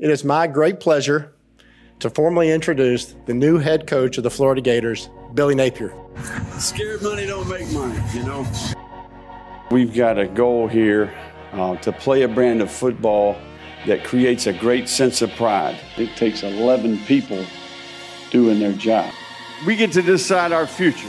It is my great pleasure to formally introduce the new head coach of the Florida Gators, Billy Napier. Scared money don't make money, you know. We've got a goal here uh, to play a brand of football that creates a great sense of pride. It takes 11 people doing their job. We get to decide our future.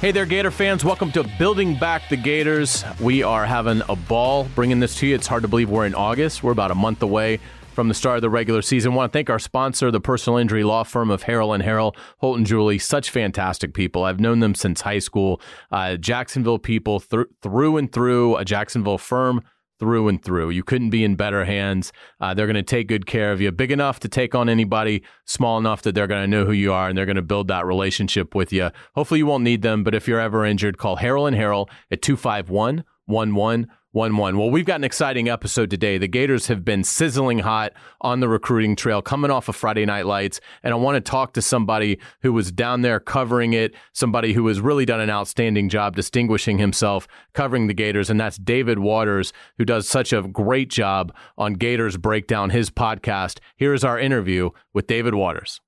Hey there, Gator fans. Welcome to Building Back the Gators. We are having a ball bringing this to you. It's hard to believe we're in August. We're about a month away from the start of the regular season. I want to thank our sponsor, the personal injury law firm of Harrell and Harrell, Holt and Julie. Such fantastic people. I've known them since high school. Uh, Jacksonville people th- through and through, a Jacksonville firm through and through. You couldn't be in better hands. Uh, they're going to take good care of you, big enough to take on anybody, small enough that they're going to know who you are and they're going to build that relationship with you. Hopefully, you won't need them, but if you're ever injured, call Harrell and Harrell at 251 11 1 1. Well, we've got an exciting episode today. The Gators have been sizzling hot on the recruiting trail, coming off of Friday Night Lights. And I want to talk to somebody who was down there covering it, somebody who has really done an outstanding job distinguishing himself covering the Gators. And that's David Waters, who does such a great job on Gators Breakdown, his podcast. Here is our interview with David Waters.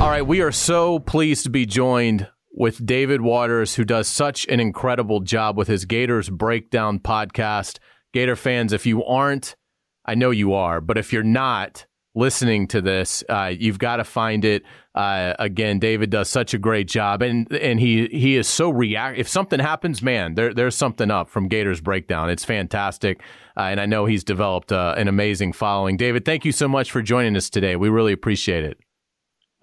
All right, we are so pleased to be joined with David Waters, who does such an incredible job with his Gators Breakdown podcast. Gator fans, if you aren't, I know you are, but if you're not listening to this, uh, you've got to find it. Uh, again, David does such a great job, and and he he is so react. If something happens, man, there there's something up from Gators Breakdown. It's fantastic, uh, and I know he's developed uh, an amazing following. David, thank you so much for joining us today. We really appreciate it.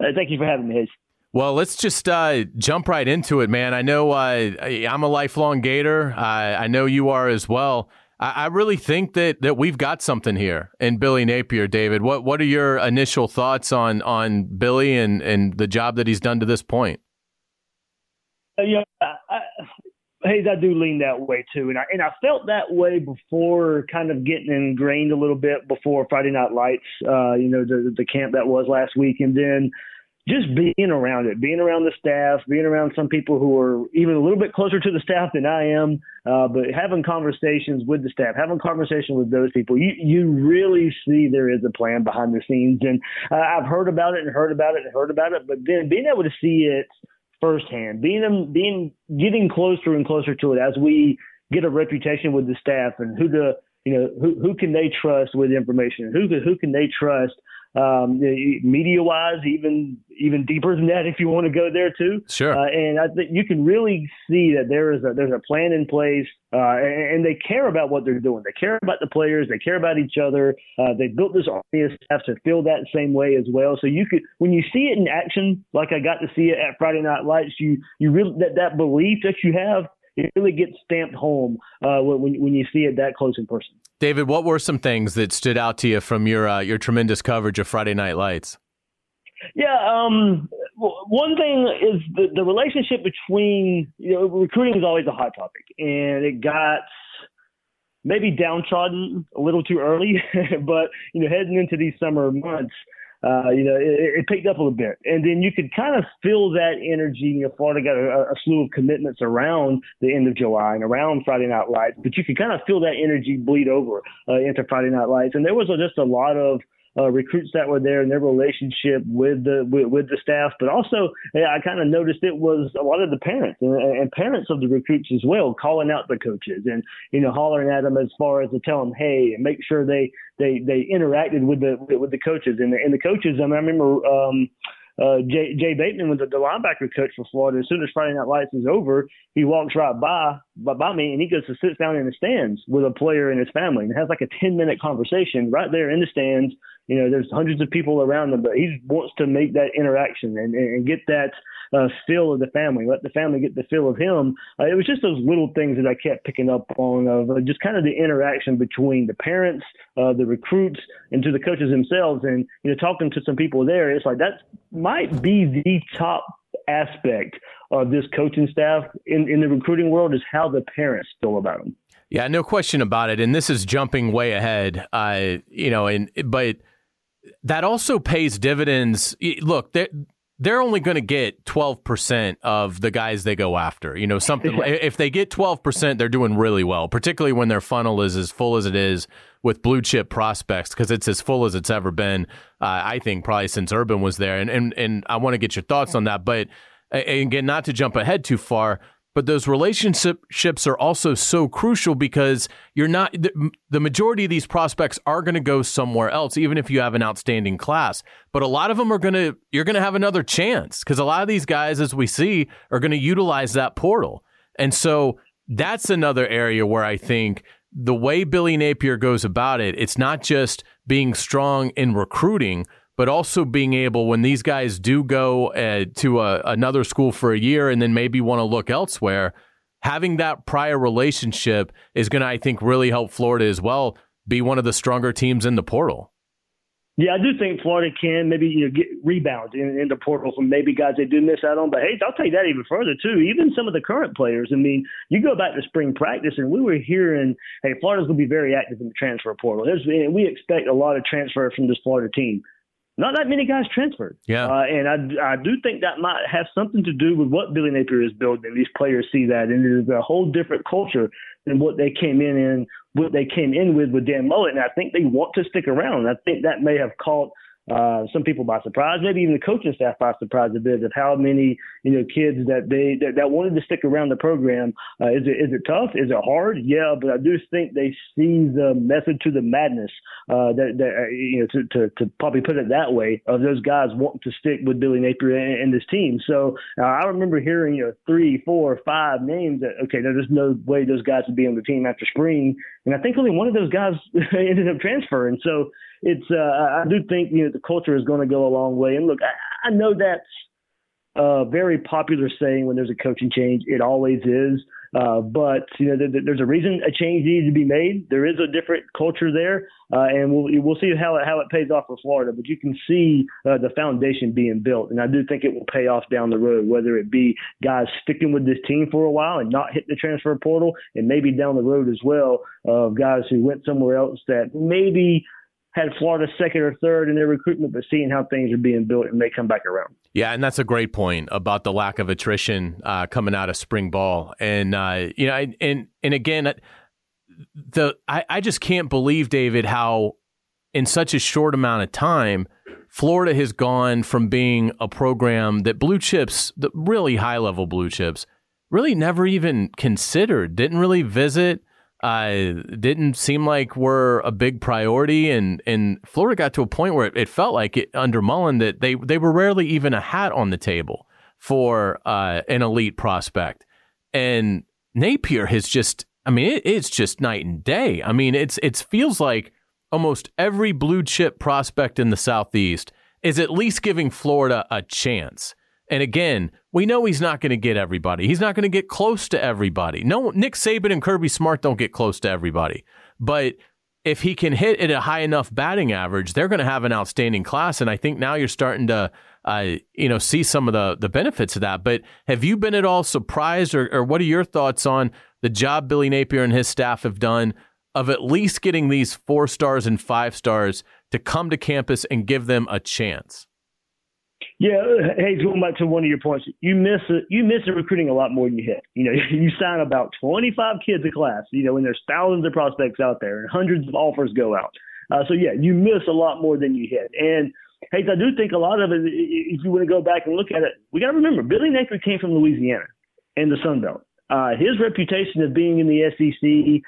Uh, thank you for having me. Well, let's just uh, jump right into it, man. I know uh, I'm a lifelong Gator. I know you are as well. I, I really think that, that we've got something here in Billy Napier, David. What what are your initial thoughts on on Billy and, and the job that he's done to this point? Uh, yeah, I, I, Hayes, I do lean that way too, and I and I felt that way before, kind of getting ingrained a little bit before Friday Night Lights. Uh, you know, the the camp that was last week, and then just being around it, being around the staff, being around some people who are even a little bit closer to the staff than I am, uh, but having conversations with the staff, having conversations with those people, you you really see there is a plan behind the scenes. And uh, I've heard about it and heard about it and heard about it, but then being able to see it firsthand, being being getting closer and closer to it as we get a reputation with the staff and who the you know who who can they trust with information, who who can they trust um, media wise, even even deeper than that if you want to go there too. Sure. Uh, and I think you can really see that there is a there's a plan in place, uh, and, and, they care about what they're doing. They care about the players. They care about each other. Uh, they built this army of staff to feel that same way as well. So you could when you see it in action, like I got to see it at Friday Night Lights, you you really that that belief that you have it really gets stamped home uh, when when you see it that close in person. David, what were some things that stood out to you from your uh, your tremendous coverage of Friday Night Lights? Yeah, um, one thing is the, the relationship between you know recruiting is always a hot topic, and it got maybe downtrodden a little too early, but you know heading into these summer months, uh, you know, it, it, picked up a little bit. And then you could kind of feel that energy. You know, Florida got a, a, slew of commitments around the end of July and around Friday Night Lights, but you could kind of feel that energy bleed over uh, into Friday Night Lights. And there was a, just a lot of uh, recruits that were there and their relationship with the with, with the staff, but also yeah, I kind of noticed it was a lot of the parents and, and, parents of the recruits as well calling out the coaches and you know hollering at them as far as to tell them hey and make sure they they they interacted with the with the coaches and the, and the coaches. I, mean, I remember. Um, uh, Jay, Jay Bateman was the, the linebacker coach for Florida. As soon as Friday Night Lights is over, he walks right by, by by me and he goes to sit down in the stands with a player and his family and has like a 10 minute conversation right there in the stands. You know, there's hundreds of people around him, but he wants to make that interaction and, and get that uh, feel of the family, let the family get the feel of him. Uh, it was just those little things that I kept picking up on of uh, just kind of the interaction between the parents, uh, the recruits, and to the coaches themselves. And, you know, talking to some people there, it's like that might be the top aspect of this coaching staff in, in the recruiting world is how the parents feel about them. Yeah, no question about it. And this is jumping way ahead. Uh, you know, and but that also pays dividends. Look, they're, they're only going to get 12% of the guys they go after. You know, something if they get 12%, they're doing really well, particularly when their funnel is as full as it is with blue chip prospects because it's as full as it's ever been. Uh, I think probably since Urban was there. And and and I want to get your thoughts on that, but again, not to jump ahead too far, but those relationships are also so crucial because you're not the, majority of these prospects are going to go somewhere else even if you have an outstanding class. But a lot of them are going to you're going to have another chance because a lot of these guys as we see are going to utilize that portal. And so that's another area where i think the way billy napier goes about it it's not just being strong in recruiting but also being able when these guys do go uh, to a, another school for a year and then maybe want to look elsewhere having that prior relationship is going to i think really help florida as well be one of the stronger teams in the portal yeah, I do think Florida can maybe you know get rebounds in, in the portal from maybe guys they do miss out on. But hey, I'll take that even further too. Even some of the current players. I mean, you go back to spring practice and we were hearing, hey, Florida's going to be very active in the transfer portal. There's, we expect a lot of transfer from this Florida team not that many guys transferred. Yeah. Uh, and I, I do think that might have something to do with what Billy Napier is building. These players see that, and it is a whole different culture than what they came in and what they came in with with Dan Mullen. And I think they want to stick around. I think that may have caught uh, some people by surprise, maybe even the coaching staff by surprise a bit of how many you know kids that they that, that wanted to stick around the program. Uh, is it is it tough? Is it hard? Yeah, but I do think they see the method to the madness. Uh, that, that uh, you know to, to to probably put it that way of those guys wanting to stick with Billy Napier and, and this team. So uh, I remember hearing you know three, four, five names that okay, there's no way those guys would be on the team after spring, and I think only one of those guys ended up transferring. So it's uh, I do think you know the culture is going to go a long way. And look, I, I know that's a very popular saying when there's a coaching change. It always is. Uh, but you know, th- there's a reason a change needs to be made. There is a different culture there, uh, and we'll we'll see how it how it pays off for Florida. But you can see uh, the foundation being built, and I do think it will pay off down the road. Whether it be guys sticking with this team for a while and not hit the transfer portal, and maybe down the road as well of guys who went somewhere else that maybe had Florida second or third in their recruitment, but seeing how things are being built it may come back around. Yeah, and that's a great point about the lack of attrition uh, coming out of spring ball, and uh, you know, and and again, the I, I just can't believe David how in such a short amount of time. Florida has gone from being a program that blue chips, the really high level blue chips, really never even considered, didn't really visit, uh, didn't seem like we were a big priority, and and Florida got to a point where it, it felt like it under Mullen that they they were rarely even a hat on the table for uh, an elite prospect, and Napier has just I mean it, it's just night and day. I mean it's it feels like almost every blue chip prospect in the southeast is at least giving Florida a chance. And again, we know he's not going to get everybody. He's not going to get close to everybody. No, Nick Saban and Kirby Smart don't get close to everybody. But if he can hit at a high enough batting average, they're going to have an outstanding class. And I think now you're starting to, uh, you know, see some of the the benefits of that. But have you been at all surprised, or, or what are your thoughts on the job Billy Napier and his staff have done of at least getting these four stars and five stars to come to campus and give them a chance? Yeah, hey, going back to one of your points, you miss it. You miss recruiting a lot more than you hit. You know, you sign about 25 kids a class. You know, and there's thousands of prospects out there, and hundreds of offers go out. Uh, so yeah, you miss a lot more than you hit. And hey, I do think a lot of it. If you want to go back and look at it, we got to remember Billy Napier came from Louisiana and the Sun Belt. Uh, his reputation of being in the SEC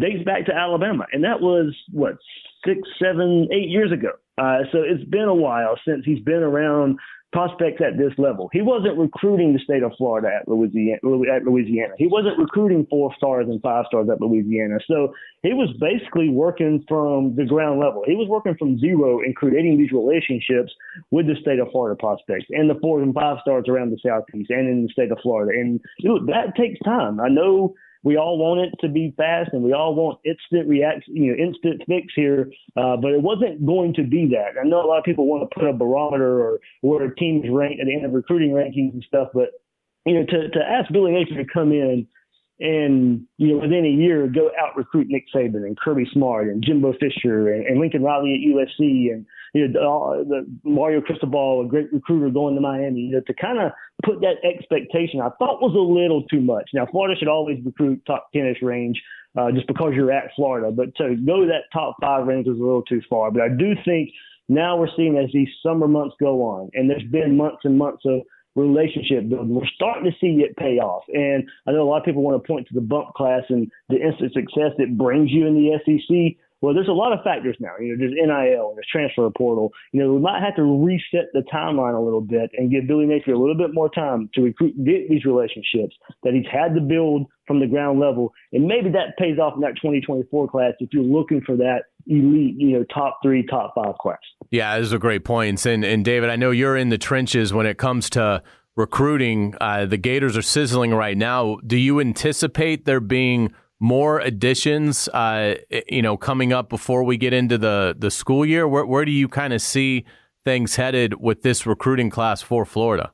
dates back to Alabama, and that was what six, seven, eight years ago. Uh, so it's been a while since he's been around prospects at this level. He wasn't recruiting the state of Florida at Louisiana. At Louisiana, he wasn't recruiting four stars and five stars at Louisiana. So he was basically working from the ground level. He was working from zero and creating these relationships with the state of Florida prospects and the four and five stars around the southeast and in the state of Florida. And that takes time. I know we all want it to be fast and we all want instant reaction, you know, instant fix here. Uh, but it wasn't going to be that. I know a lot of people want to put a barometer or where teams rank at the end of recruiting rankings and stuff, but you know, to to ask Billy Napier to come in and you know within a year go out recruit Nick Saban and Kirby Smart and Jimbo Fisher and, and Lincoln Riley at USC and you know, the Mario Cristobal, a great recruiter going to Miami, you know, to kind of put that expectation, I thought was a little too much. Now, Florida should always recruit top 10ish range uh, just because you're at Florida, but to go that top five range was a little too far. But I do think now we're seeing as these summer months go on, and there's been months and months of relationship building. We're starting to see it pay off. And I know a lot of people want to point to the bump class and the instant success it brings you in the SEC. Well, there's a lot of factors now. You know, there's NIL, there's transfer portal. You know, we might have to reset the timeline a little bit and give Billy Napier a little bit more time to recruit, get these relationships that he's had to build from the ground level. And maybe that pays off in that 2024 class if you're looking for that elite, you know, top three, top five class. Yeah, those are great points. And and David, I know you're in the trenches when it comes to recruiting. Uh, the Gators are sizzling right now. Do you anticipate there being more additions, uh, you know, coming up before we get into the the school year? Where where do you kind of see things headed with this recruiting class for Florida?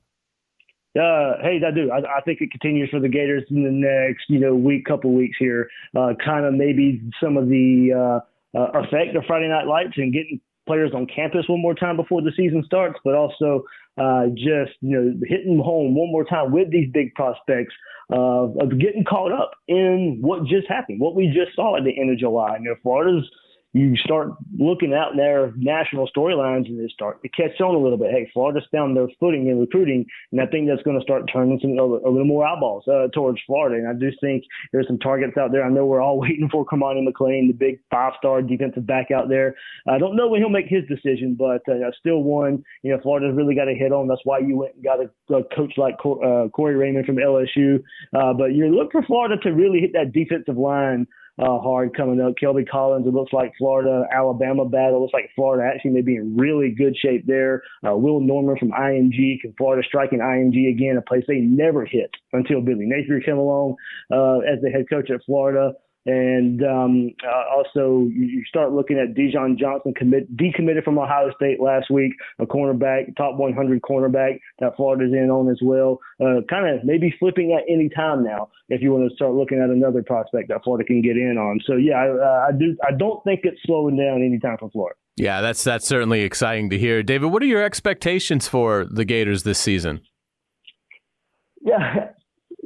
Uh, hey, I do. I, I, think it continues for the Gators in the next, you know, week, couple weeks here. Uh, kind of maybe some of the uh, uh, effect of Friday Night Lights and getting players on campus one more time before the season starts, but also uh, just you know hitting home one more time with these big prospects uh, of getting caught up in what just happened, what we just saw at the end of July. You know, Florida's you start looking out there national storylines and they start to catch on a little bit. Hey, Florida's found their footing in recruiting, and I think that's going to start turning some a, little more eyeballs uh, towards Florida. And I do think there's some targets out there. I know we're all waiting for Cormani McClain, the big five-star defensive back out there. I don't know when he'll make his decision, but uh, still one. You know, Florida's really got to hit on. That's why you went and got a, a coach like uh, Corey Raymond from LSU. Uh, but you look for Florida to really hit that defensive line uh, hard coming up. Kelby Collins, it looks like Florida Alabama battle. It looks like Florida actually may be in really good shape there. Uh, Will Norman from IMG, can Florida striking IMG again, a place they never hit until Billy Napier came along uh, as the head coach at Florida. And um, uh, also, you start looking at Dijon Johnson commit, decommitted from Ohio State last week, a cornerback, top 100 cornerback that Florida's in on as well. Uh, kind of maybe flipping at any time now if you want to start looking at another prospect that Florida can get in on. So yeah, I, uh, I do. I don't think it's slowing down anytime for Florida. Yeah, that's that's certainly exciting to hear. David, what are your expectations for the Gators this season? Yeah,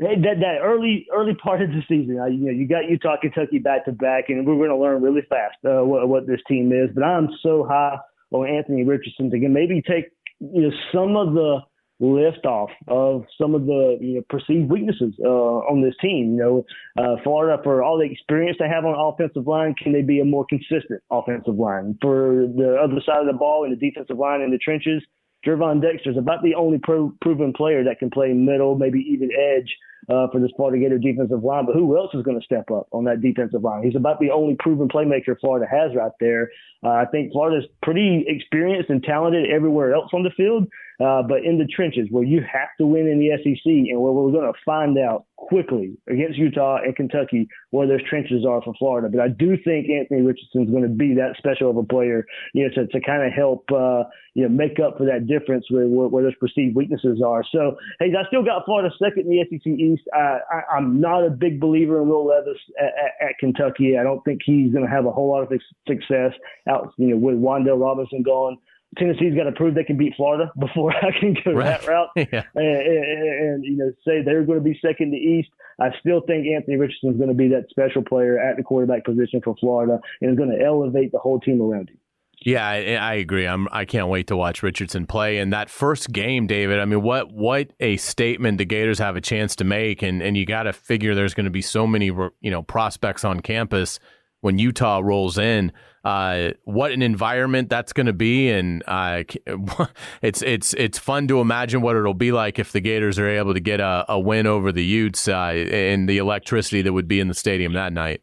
that that early early part of the season, you know, you got Utah, Kentucky back to back, and we're going to learn really fast uh, what, what this team is. But I'm so high on Anthony Richardson to maybe take you know some of the lift off of some of the you know, perceived weaknesses uh, on this team. You know, uh, Florida for all the experience they have on the offensive line, can they be a more consistent offensive line? For the other side of the ball in the defensive line in the trenches, Gervon Dexter is about the only pro- proven player that can play middle, maybe even edge uh, for this Florida Gator defensive line. But who else is going to step up on that defensive line? He's about the only proven playmaker Florida has right there. Uh, I think Florida's pretty experienced and talented everywhere else on the field. Uh, but in the trenches where you have to win in the SEC and where we're going to find out quickly against Utah and Kentucky where those trenches are for Florida. But I do think Anthony Richardson is going to be that special of a player, you know, to, to kind of help, uh, you know, make up for that difference where, where, where, those perceived weaknesses are. So, hey, I still got Florida second in the SEC East. I, I, am not a big believer in Will Levis at, at, at Kentucky. I don't think he's going to have a whole lot of success out, you know, with Wan'Dale Robinson gone. Tennessee's got to prove they can beat Florida before I can go right. that route yeah. and, and, and, you know say they're going to be second to East. I still think Anthony Richardson is going to be that special player at the quarterback position for Florida and is going to elevate the whole team around him. Yeah, I, I, agree. I'm. I can't wait to watch Richardson play. in that first game, David. I mean, what what a statement the Gators have a chance to make. And and you got to figure there's going to be so many you know prospects on campus when Utah rolls in. Uh, what an environment that's going to be, and uh, it's it's it's fun to imagine what it'll be like if the Gators are able to get a, a win over the Utes uh, and the electricity that would be in the stadium that night.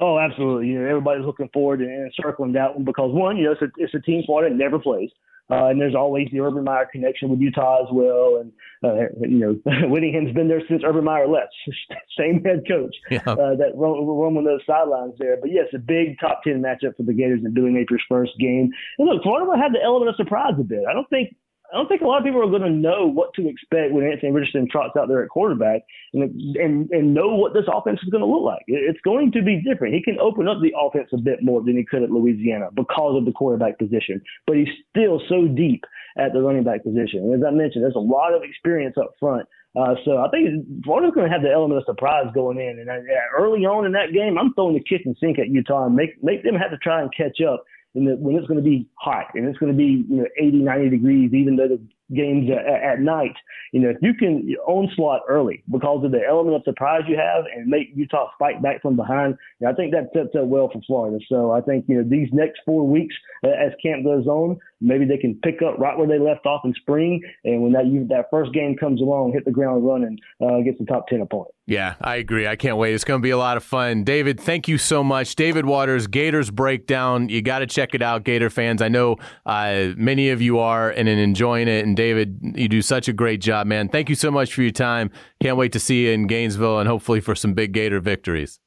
Oh, absolutely. You know, everybody's looking forward and circling that one because one, you know, it's a, it's a team Florida never plays. Uh, and there's always the Urban Meyer connection with Utah as well. And, uh, you know, Whittingham's been there since Urban Meyer left. Same head coach yeah. uh, that roaming those sidelines there. But yes, a big top 10 matchup for the Gators in doing Napier's first game. And look, Florida had the element of surprise a bit. I don't think I don't think a lot of people are going to know what to expect when Anthony Richardson trots out there at quarterback and and, and know what this offense is going to look like. It's going to be different. He can open up the offense a bit more than he could at Louisiana because of the quarterback position, but he's still so deep at the running back position. As I mentioned, there's a lot of experience up front. Uh, so I think Florida's going to have the element of surprise going in. And I, early on in that game, I'm throwing the kitchen sink at Utah and make make them have to try and catch up in the, when it's going to be hot and it's going to be you know 80, 90 degrees, even though the games at, at night. You know, if you can onslaught early because of the element of surprise you have and make Utah fight back from behind, you know, I think that sets up well for Florida. So I think you know these next four weeks uh, as camp goes on, maybe they can pick up right where they left off in spring, and when that you, that first game comes along, hit the ground running, uh, get the top ten opponent. Yeah, I agree. I can't wait. It's going to be a lot of fun. David, thank you so much. David Waters, Gators Breakdown. You got to check it out, Gator fans. I know uh, many of you are and enjoying it. And David, you do such a great job, man. Thank you so much for your time. Can't wait to see you in Gainesville and hopefully for some big Gator victories.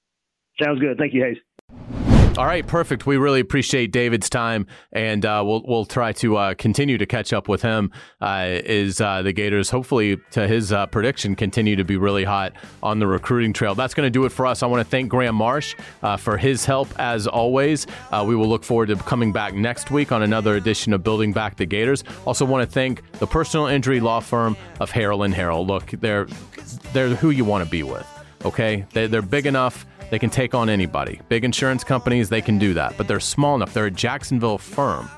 Sounds good. Thank you, Hayes. All right, perfect. We really appreciate David's time, and uh, we'll we'll try to uh, continue to catch up with him. Uh, is uh, the Gators hopefully to his uh, prediction continue to be really hot on the recruiting trail? That's going to do it for us. I want to thank Graham Marsh uh, for his help as always. we will look forward to coming back next week on another edition of Building Back the Gators. Also, want to thank the personal injury law firm of Harrell and Harrell. Look, they're they're who you want to be with. Okay, they, they're big enough they can take on anybody. Big insurance companies, they can do that, but they're small enough. They're a Jacksonville firm.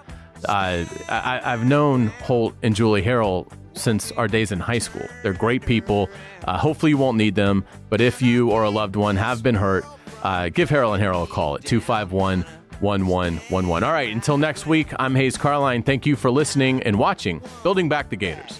Uh, I, have known Holt and Julie Harrell since our days in high school. They're great people. Uh, hopefully, you won't need them, but if you or a loved one have been hurt, uh, give Harrell and Harrell a call at 251 1111. All right, until next week, I'm Hayes Carline. Thank you for listening and watching Building Back the Gators.